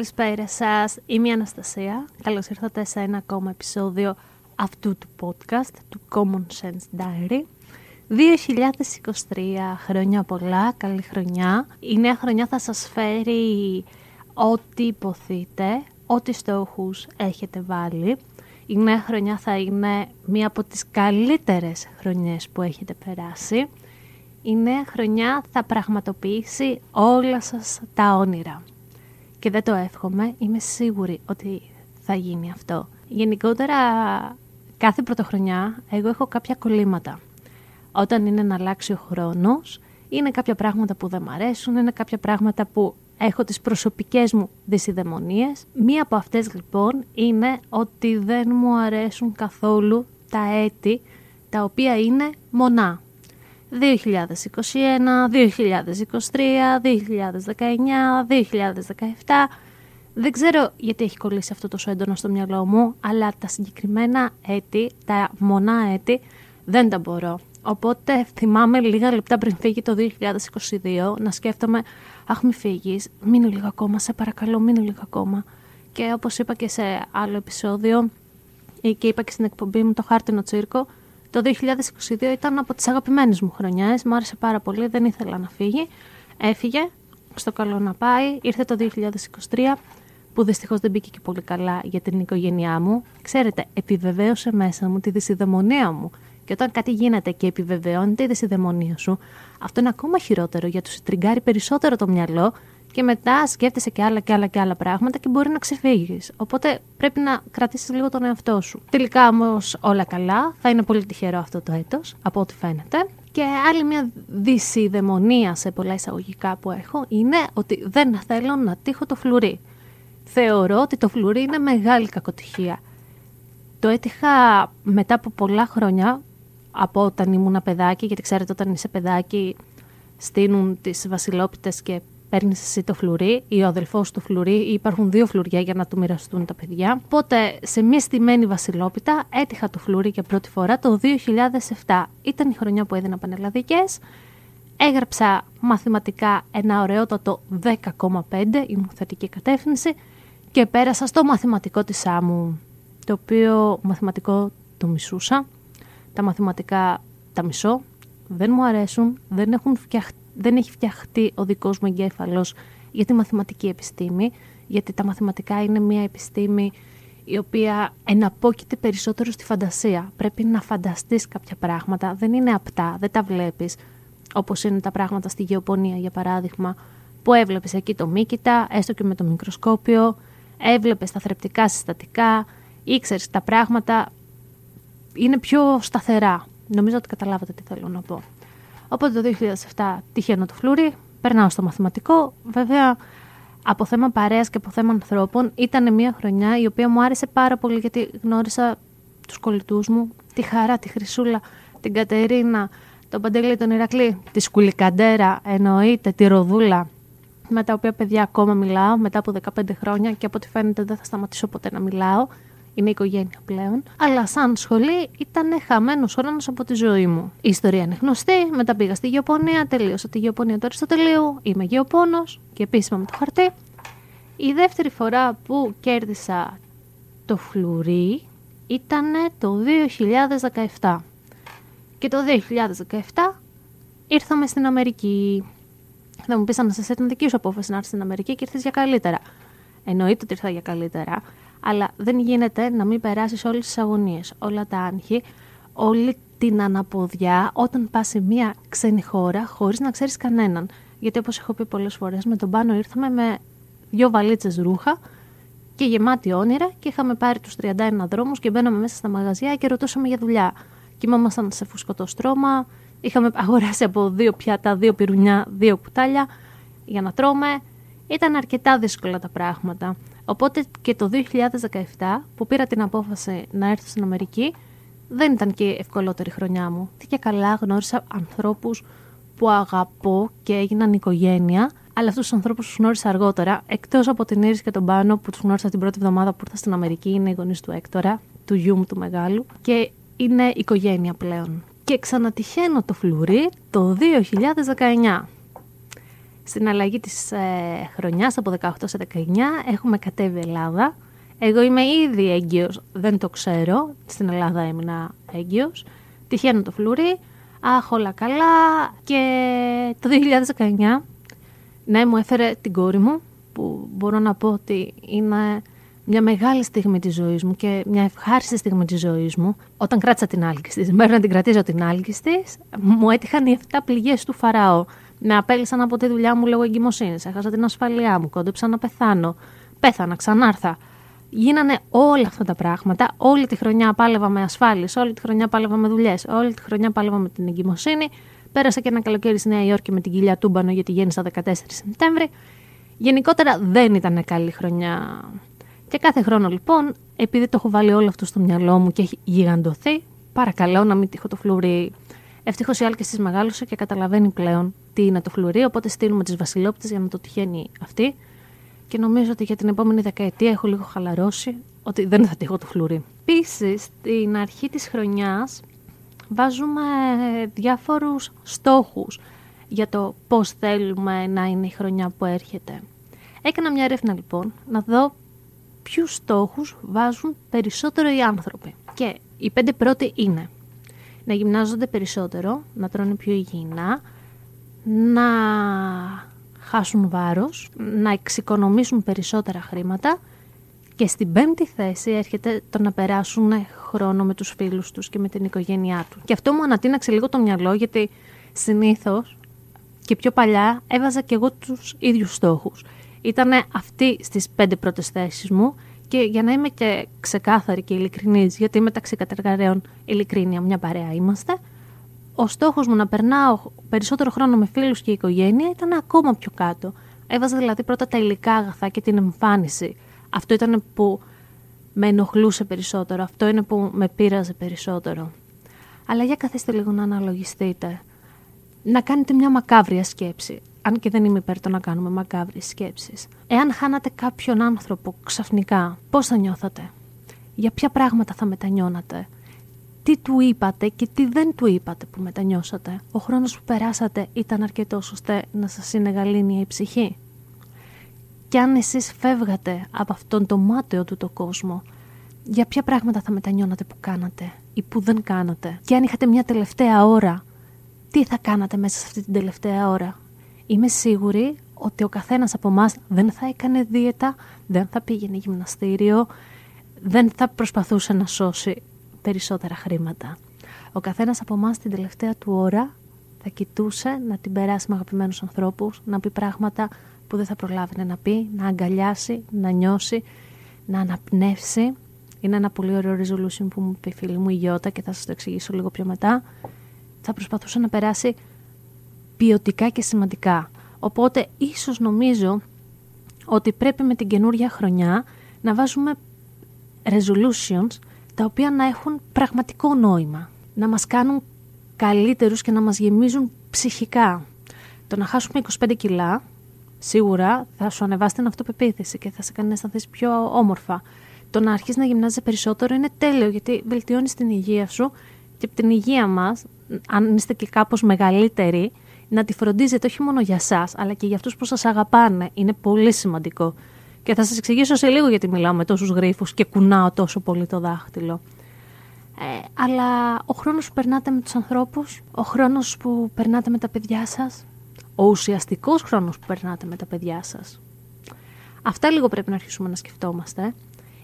Καλησπέρα σας, είμαι η Αναστασία. Καλώς ήρθατε σε ένα ακόμα επεισόδιο αυτού του podcast, του Common Sense Diary. 2023, χρόνια πολλά, καλή χρονιά. Η νέα χρονιά θα σας φέρει ό,τι υποθείτε, ό,τι στόχους έχετε βάλει. Η νέα χρονιά θα είναι μία από τις καλύτερες χρονιές που έχετε περάσει. Η νέα χρονιά θα πραγματοποιήσει όλα σας τα όνειρα και δεν το εύχομαι, είμαι σίγουρη ότι θα γίνει αυτό. Γενικότερα, κάθε πρωτοχρονιά, εγώ έχω κάποια κολλήματα. Όταν είναι να αλλάξει ο χρόνος, είναι κάποια πράγματα που δεν μ' αρέσουν, είναι κάποια πράγματα που έχω τις προσωπικές μου δυσιδαιμονίες. Μία από αυτές λοιπόν είναι ότι δεν μου αρέσουν καθόλου τα έτη τα οποία είναι μονά. 2021, 2023, 2019, 2017. Δεν ξέρω γιατί έχει κολλήσει αυτό τόσο έντονο στο μυαλό μου, αλλά τα συγκεκριμένα έτη, τα μονά έτη, δεν τα μπορώ. Οπότε θυμάμαι λίγα λεπτά πριν φύγει το 2022 να σκέφτομαι «Αχ μη φύγεις, μείνε λίγο ακόμα, σε παρακαλώ μείνε λίγο ακόμα». Και όπως είπα και σε άλλο επεισόδιο και είπα και στην εκπομπή μου το χάρτινο τσίρκο, το 2022 ήταν από τις αγαπημένες μου χρονιές, μου άρεσε πάρα πολύ, δεν ήθελα να φύγει. Έφυγε, στο καλό να πάει, ήρθε το 2023 που δυστυχώς δεν μπήκε και πολύ καλά για την οικογένειά μου. Ξέρετε, επιβεβαίωσε μέσα μου τη δυσιδαιμονία μου. Και όταν κάτι γίνεται και επιβεβαιώνεται η δυσιδαιμονία σου, αυτό είναι ακόμα χειρότερο γιατί σου τριγκάρει περισσότερο το μυαλό και μετά σκέφτεσαι και άλλα και άλλα και άλλα πράγματα και μπορεί να ξεφύγεις. Οπότε πρέπει να κρατήσεις λίγο τον εαυτό σου. Τελικά όμως όλα καλά. Θα είναι πολύ τυχερό αυτό το έτος, από ό,τι φαίνεται. Και άλλη μια δυσιδαιμονία σε πολλά εισαγωγικά που έχω είναι ότι δεν θέλω να τύχω το φλουρί. Θεωρώ ότι το φλουρί είναι μεγάλη κακοτυχία. Το έτυχα μετά από πολλά χρόνια από όταν ήμουν παιδάκι, γιατί ξέρετε όταν είσαι παιδάκι στείνουν τις βασιλόπιτες και παίρνεις εσύ το φλουρί ή ο αδελφός του φλουρί, ή υπάρχουν δύο φλουριά για να του μοιραστούν τα παιδιά. Οπότε σε μια στημένη βασιλόπιτα έτυχα το φλουρί για πρώτη φορά το 2007. Ήταν η χρονιά που έδινα πανελλαδικές. Έγραψα μαθηματικά ένα ωραιότατο 10,5, η θετική κατεύθυνση, και πέρασα στο μαθηματικό της άμμου, το οποίο μαθηματικό το μισούσα. Τα μαθηματικά τα μισώ, δεν μου αρέσουν, δεν έχουν φτιαχτεί δεν έχει φτιαχτεί ο δικός μου εγκέφαλος για τη μαθηματική επιστήμη, γιατί τα μαθηματικά είναι μια επιστήμη η οποία εναπόκειται περισσότερο στη φαντασία. Πρέπει να φανταστείς κάποια πράγματα, δεν είναι απτά, δεν τα βλέπεις, όπως είναι τα πράγματα στη γεωπονία για παράδειγμα, που έβλεπες εκεί το μήκητα, έστω και με το μικροσκόπιο, έβλεπες τα θρεπτικά συστατικά, ήξερες τα πράγματα, είναι πιο σταθερά. Νομίζω ότι καταλάβατε τι θέλω να πω. Οπότε το 2007 τυχαίνω το φλούρι, περνάω στο μαθηματικό. Βέβαια, από θέμα παρέας και από θέμα ανθρώπων, ήταν μια χρονιά η οποία μου άρεσε πάρα πολύ γιατί γνώρισα τους κολλητούς μου, τη Χαρά, τη Χρυσούλα, την Κατερίνα, τον Παντελή, τον Ηρακλή, τη Σκουλικαντέρα, εννοείται, τη Ροδούλα, με τα οποία παιδιά ακόμα μιλάω μετά από 15 χρόνια και από ό,τι φαίνεται δεν θα σταματήσω ποτέ να μιλάω είναι οικογένεια πλέον, αλλά σαν σχολή ήταν χαμένος χρόνο από τη ζωή μου. Η ιστορία είναι γνωστή, μετά πήγα στη γεωπονία, τελείωσα τη γεωπονία του Αριστοτελείου, είμαι γεωπόνος και επίσημα με το χαρτί. Η δεύτερη φορά που κέρδισα το φλουρί ήταν το 2017. Και το 2017 ήρθαμε στην Αμερική. Θα μου πεις να σας ήταν δική σου απόφαση να έρθεις στην Αμερική και ήρθες για καλύτερα. Εννοείται ότι ήρθα για καλύτερα, αλλά δεν γίνεται να μην περάσεις όλες τις αγωνίες, όλα τα άγχη, όλη την αναποδιά όταν πας σε μια ξένη χώρα χωρίς να ξέρεις κανέναν. Γιατί όπως έχω πει πολλές φορές, με τον πάνω ήρθαμε με δύο βαλίτσες ρούχα και γεμάτη όνειρα και είχαμε πάρει τους 31 δρόμους και μπαίναμε μέσα στα μαγαζιά και ρωτούσαμε για δουλειά. Κοιμόμασταν σε φουσκωτό στρώμα, είχαμε αγοράσει από δύο πιάτα, δύο πυρουνιά, δύο κουτάλια για να τρώμε ήταν αρκετά δύσκολα τα πράγματα. Οπότε και το 2017 που πήρα την απόφαση να έρθω στην Αμερική, δεν ήταν και η ευκολότερη χρονιά μου. Τι και καλά γνώρισα ανθρώπους που αγαπώ και έγιναν οικογένεια, αλλά αυτούς τους ανθρώπους τους γνώρισα αργότερα, εκτός από την Ήρης και τον Πάνο που τους γνώρισα την πρώτη εβδομάδα που ήρθα στην Αμερική, είναι οι γονείς του Έκτορα, του γιού μου του μεγάλου, και είναι οικογένεια πλέον. Και ξανατυχαίνω το φλουρί το 2019. Στην αλλαγή της ε, χρονιάς από 18 σε 19 έχουμε κατέβει Ελλάδα. Εγώ είμαι ήδη έγκυος, δεν το ξέρω. Στην Ελλάδα έμεινα έγκυος. Τυχαίνω το φλουρί, αχ όλα καλά και το 2019 ναι μου έφερε την κόρη μου που μπορώ να πω ότι είναι μια μεγάλη στιγμή της ζωής μου και μια ευχάριστη στιγμή της ζωής μου. Όταν κράτησα την άλκη της, μέχρι να την κρατήσω την άλκη της, μου έτυχαν οι 7 πληγές του Φαραώ. Με απέλησαν από τη δουλειά μου λόγω εγκυμοσύνης, έχασα την ασφαλειά μου, κόντεψα να πεθάνω, πέθανα, ξανάρθα. Γίνανε όλα αυτά τα πράγματα. Όλη τη χρονιά πάλευα με ασφάλειες, όλη τη χρονιά πάλευα με δουλειές, όλη τη χρονιά πάλευα με την εγκυμοσύνη. Πέρασα και ένα καλοκαίρι στη Νέα Υόρκη με την κοιλιά τούμπανο γιατί γέννησα 14 Σεπτέμβρη. Γενικότερα δεν ήταν καλή χρονιά. Και κάθε χρόνο λοιπόν, επειδή το έχω βάλει όλο αυτό στο μυαλό μου και έχει γιγαντωθεί, παρακαλώ να μην τύχω το φλουρί. Ευτυχώς η Άλκη τη μεγάλωσε και καταλαβαίνει πλέον τι είναι το φλουρί, οπότε στείλουμε τις Βασιλόπιτε για να το τυχαίνει αυτή. Και νομίζω ότι για την επόμενη δεκαετία έχω λίγο χαλαρώσει ότι δεν θα τύχω το φλουρί. Επίσης, στην αρχή της χρονιάς βάζουμε διάφορους στόχους για το πώς θέλουμε να είναι η χρονιά που έρχεται. Έκανα μια έρευνα λοιπόν να δω ποιους στόχους βάζουν περισσότερο οι άνθρωποι. Και οι πέντε πρώτοι είναι να γυμνάζονται περισσότερο, να τρώνε πιο υγιεινά, να χάσουν βάρος, να εξοικονομήσουν περισσότερα χρήματα και στην πέμπτη θέση έρχεται το να περάσουν χρόνο με τους φίλους τους και με την οικογένειά του. Και αυτό μου ανατείναξε λίγο το μυαλό γιατί συνήθως και πιο παλιά έβαζα και εγώ τους ίδιους στόχους. Ήτανε αυτοί στις πέντε πρώτες θέσεις μου και για να είμαι και ξεκάθαρη και ειλικρινής, γιατί μεταξύ κατεργαρέων ειλικρίνεια μια παρέα είμαστε, ο στόχος μου να περνάω περισσότερο χρόνο με φίλους και οικογένεια ήταν ακόμα πιο κάτω. Έβαζα δηλαδή πρώτα τα υλικά αγαθά και την εμφάνιση αυτό ήταν που με ενοχλούσε περισσότερο, αυτό είναι που με πείραζε περισσότερο. Αλλά για καθίστε λίγο να αναλογιστείτε. Να κάνετε μια μακάβρια σκέψη. Αν και δεν είμαι υπέρ το να κάνουμε μακάβριες σκέψεις. Εάν χάνατε κάποιον άνθρωπο ξαφνικά, πώς θα νιώθατε; Για ποια πράγματα θα μετανιώνατε; Τι του είπατε και τι δεν του είπατε που μετανιώσατε; Ο χρόνος που περάσατε ήταν αρκετός ώστε να σας είναι γαλήνια η ψυχή. Και αν εσείς φεύγατε από αυτόν τον μάταιο του το κόσμο, για ποια πράγματα θα μετανιώνατε που κάνατε ή που δεν κάνατε; Και αν είχατε μια τελευταία ώρα, τι θα κάνατε μέσα σε αυτή την τελευταία ώρα; Είμαι σίγουρη ότι ο καθένας από εμάς δεν θα έκανε δίαιτα, δεν θα πήγαινε γυμναστήριο, δεν θα προσπαθούσε να σώσει περισσότερα χρήματα. Ο καθένας από εμάς την τελευταία του ώρα θα κοιτούσε να την περάσει με αγαπημένους ανθρώπους, να πει πράγματα που δεν θα προλάβει να πει, να αγκαλιάσει, να νιώσει, να αναπνεύσει. Είναι ένα πολύ ωραίο resolution που μου είπε η φίλη μου η Γιώτα και θα σας το εξηγήσω λίγο πιο μετά. Θα προσπαθούσε να περάσει ποιοτικά και σημαντικά. Οπότε ίσως νομίζω ότι πρέπει με την καινούρια χρονιά να βάζουμε resolutions τα οποία να έχουν πραγματικό νόημα. Να μας κάνουν καλύτερους και να μας γεμίζουν ψυχικά. Το να χάσουμε 25 κιλά σίγουρα θα σου ανεβάσει την αυτοπεποίθηση και θα σε κάνει να αισθανθείς πιο όμορφα. Το να αρχίσεις να γυμνάζει περισσότερο είναι τέλειο γιατί βελτιώνεις την υγεία σου και την υγεία μας, αν είστε και κάπως μεγαλύτεροι, να τη φροντίζετε όχι μόνο για εσά, αλλά και για αυτούς που σας αγαπάνε. Είναι πολύ σημαντικό. Και θα σας εξηγήσω σε λίγο γιατί μιλάω με τόσους γρήφου και κουνάω τόσο πολύ το δάχτυλο. Ε, αλλά ο χρόνος που περνάτε με τους ανθρώπους, ο χρόνος που περνάτε με τα παιδιά σας, ο ουσιαστικός χρόνος που περνάτε με τα παιδιά σας. Αυτά λίγο πρέπει να αρχίσουμε να σκεφτόμαστε.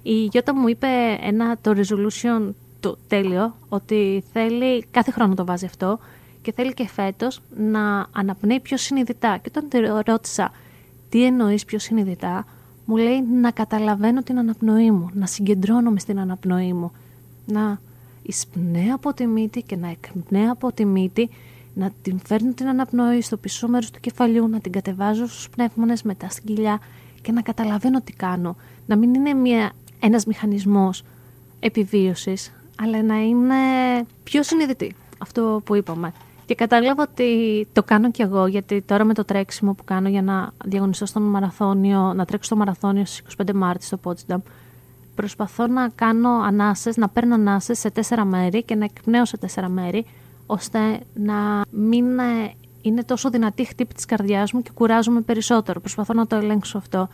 Η Γιώτα μου είπε ένα το resolution το τέλειο, ότι θέλει, κάθε χρόνο το βάζει αυτό, και θέλει και φέτος να αναπνέει πιο συνειδητά. Και όταν τη ρώτησα τι εννοείς πιο συνειδητά, μου λέει να καταλαβαίνω την αναπνοή μου, να συγκεντρώνομαι στην αναπνοή μου, να εισπνέω από τη μύτη και να εκπνέω από τη μύτη να την φέρνω την αναπνοή στο πίσω μέρος του κεφαλιού, να την κατεβάζω στους πνεύμονες μετά στην κοιλιά και να καταλαβαίνω τι κάνω. Να μην είναι μια, ένας μηχανισμός επιβίωσης, αλλά να είναι πιο συνειδητή. Αυτό που είπαμε. Και κατάλαβα ότι το κάνω κι εγώ, γιατί τώρα με το τρέξιμο που κάνω για να διαγωνιστώ στον μαραθώνιο, να τρέξω στο μαραθώνιο στις 25 Μάρτης στο Πότσνταμ, προσπαθώ να κάνω ανάσες, να παίρνω ανάσες σε τέσσερα μέρη και να εκπνέω σε τέσσερα μέρη, ώστε να μην ε, είναι τόσο δυνατή η χτύπη της καρδιάς μου και κουράζομαι περισσότερο. Προσπαθώ να το ελέγξω αυτό.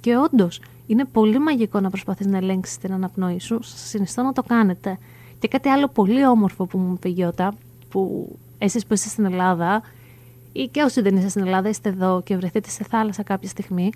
Και όντως, είναι πολύ μαγικό να προσπαθείς να ελέγξεις την αναπνοή σου. Σας συνιστώ να το κάνετε. Και κάτι άλλο πολύ όμορφο που μου είπε η Γιώτα, που εσείς που είστε στην Ελλάδα ή και όσοι δεν είστε στην Ελλάδα, είστε εδώ και βρεθείτε σε θάλασσα κάποια στιγμή,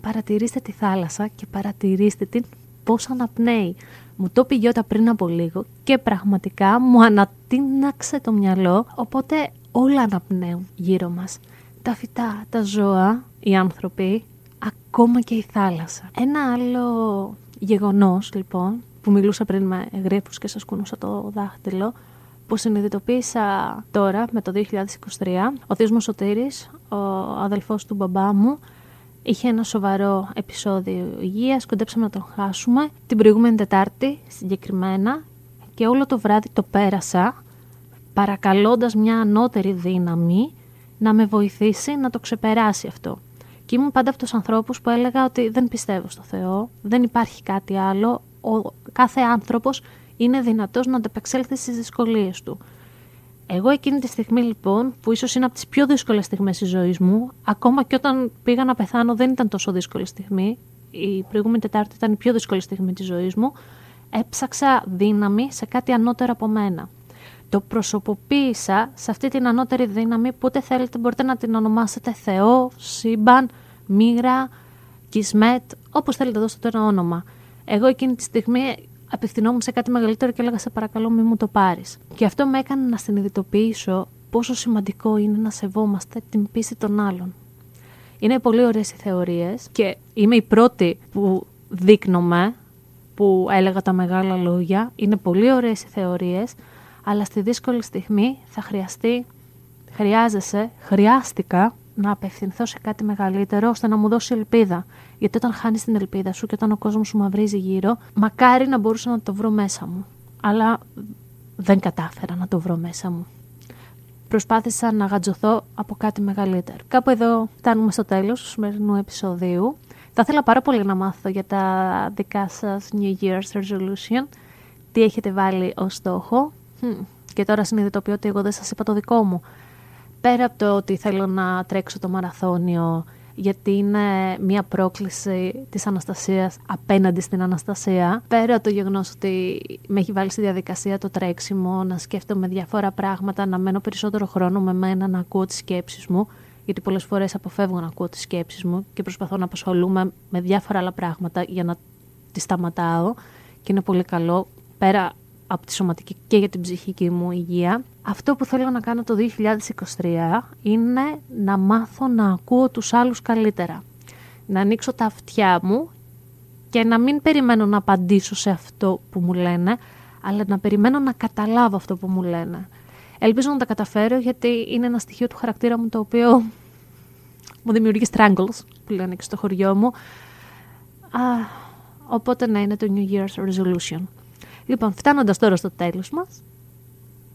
παρατηρήστε τη θάλασσα και παρατηρήστε την πώς αναπνέει. Μου το είπε η Γιώτα πριν από λίγο και πραγματικά μου ανατείναξε το μυαλό, οπότε όλα αναπνέουν γύρω μας. Τα φυτά, τα ζώα, οι άνθρωποι, ακόμα και η θάλασσα. Ένα άλλο γεγονός λοιπόν, που μιλούσα πριν με γρήπους και σας κουνούσα το δάχτυλο, που συνειδητοποίησα τώρα με το 2023. Ο θείος μου Σωτήρης, ο αδελφός του μπαμπά μου, είχε ένα σοβαρό επεισόδιο υγείας, κοντέψαμε να τον χάσουμε την προηγούμενη Τετάρτη συγκεκριμένα και όλο το βράδυ το πέρασα παρακαλώντας μια ανώτερη δύναμη να με βοηθήσει να το ξεπεράσει αυτό. Και ήμουν πάντα από τους ανθρώπους που έλεγα ότι δεν πιστεύω στο Θεό, δεν υπάρχει κάτι άλλο, ο κάθε άνθρωπος είναι δυνατός να ανταπεξέλθει στις δυσκολίες του. Εγώ εκείνη τη στιγμή λοιπόν, που ίσως είναι από τις πιο δύσκολες στιγμές της ζωής μου, ακόμα και όταν πήγα να πεθάνω δεν ήταν τόσο δύσκολη στιγμή, η προηγούμενη Τετάρτη ήταν η πιο δύσκολη στιγμή της ζωής μου, έψαξα δύναμη σε κάτι ανώτερο από μένα. Το προσωποποίησα σε αυτή την ανώτερη δύναμη που ούτε θέλετε μπορείτε να την ονομάσετε Θεό, σύμπαν, μοίρα, κισμέτ, όπως θέλετε δώσετε το ένα όνομα. Εγώ εκείνη τη στιγμή απευθυνόμουν σε κάτι μεγαλύτερο και έλεγα σε παρακαλώ μην μου το πάρεις. Και αυτό με έκανε να συνειδητοποιήσω πόσο σημαντικό είναι να σεβόμαστε την πίστη των άλλων. Είναι πολύ ωραίες οι θεωρίες και είμαι η πρώτη που δείχνομαι, που έλεγα τα μεγάλα λόγια. Είναι πολύ ωραίες οι θεωρίες, αλλά στη δύσκολη στιγμή θα χρειαστεί, χρειάζεσαι, χρειάστηκα να απευθυνθώ σε κάτι μεγαλύτερο ώστε να μου δώσει ελπίδα. Γιατί όταν χάνεις την ελπίδα σου και όταν ο κόσμος σου μαυρίζει γύρω, μακάρι να μπορούσα να το βρω μέσα μου. Αλλά δεν κατάφερα να το βρω μέσα μου. Προσπάθησα να γατζωθώ από κάτι μεγαλύτερο. Κάπου εδώ φτάνουμε στο τέλος του σημερινού επεισοδίου. Θα ήθελα πάρα πολύ να μάθω για τα δικά σας New Year's Resolution. Τι έχετε βάλει ως στόχο. Και τώρα συνειδητοποιώ ότι εγώ δεν σας είπα το δικό μου πέρα από το ότι θέλω να τρέξω το μαραθώνιο γιατί είναι μια πρόκληση της Αναστασίας απέναντι στην Αναστασία. Πέρα από το γεγονός ότι με έχει βάλει στη διαδικασία το τρέξιμο, να σκέφτομαι διάφορα πράγματα, να μένω περισσότερο χρόνο με μένα, να ακούω τις σκέψεις μου, γιατί πολλές φορές αποφεύγω να ακούω τις σκέψεις μου και προσπαθώ να απασχολούμαι με διάφορα άλλα πράγματα για να τις σταματάω και είναι πολύ καλό πέρα από τη σωματική και για την ψυχική μου υγεία. Αυτό που θέλω να κάνω το 2023 είναι να μάθω να ακούω τους άλλους καλύτερα. Να ανοίξω τα αυτιά μου και να μην περιμένω να απαντήσω σε αυτό που μου λένε, αλλά να περιμένω να καταλάβω αυτό που μου λένε. Ελπίζω να τα καταφέρω γιατί είναι ένα στοιχείο του χαρακτήρα μου το οποίο μου δημιουργεί strangles, που λένε και στο χωριό μου. Α, οπότε να είναι το New Year's Resolution. Λοιπόν, φτάνοντας τώρα στο τέλος μας.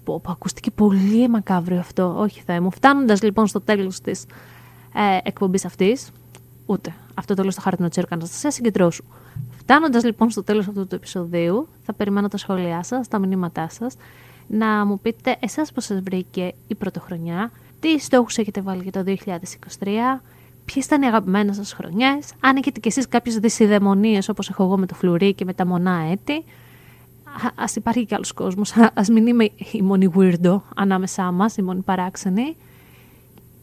Πω, πω, ακούστηκε πολύ μακάβριο αυτό. Όχι, Θεέ μου. Φτάνοντας λοιπόν στο τέλος της ε, εκπομπής αυτής. Ούτε. Αυτό το λέω στο χάρτινο τσέρκα Αναστασία, συγκεντρώσου. Φτάνοντας λοιπόν στο τέλος αυτού του επεισοδίου, θα περιμένω τα σχόλιά σας, τα μηνύματά σας, να μου πείτε εσάς πώς σας βρήκε η πρωτοχρονιά, τι στόχους έχετε βάλει για το 2023, ποιες ήταν οι αγαπημένες σας χρονιές, αν έχετε κι εσείς κάποιες δυσιδαιμονίες όπως έχω εγώ με το φλουρί και με τα μονά έτη, ας υπάρχει και άλλος κόσμος, ας μην είμαι η μόνη weirdo ανάμεσά μας, η μόνη παράξενη.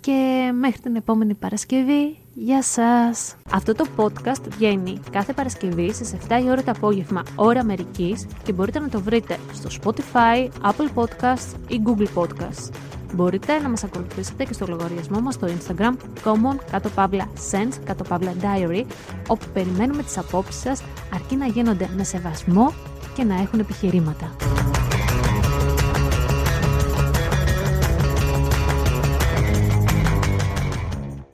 Και μέχρι την επόμενη Παρασκευή, γεια σας! Αυτό το podcast βγαίνει κάθε Παρασκευή στις 7 η ώρα το απόγευμα, ώρα Αμερικής και μπορείτε να το βρείτε στο Spotify, Apple Podcasts ή Google Podcasts. Μπορείτε να μας ακολουθήσετε και στο λογαριασμό μας στο Instagram common κάτω παύλα sense κάτω παύλα diary όπου περιμένουμε τις απόψεις σας αρκεί να γίνονται με σεβασμό και να έχουν επιχειρήματα.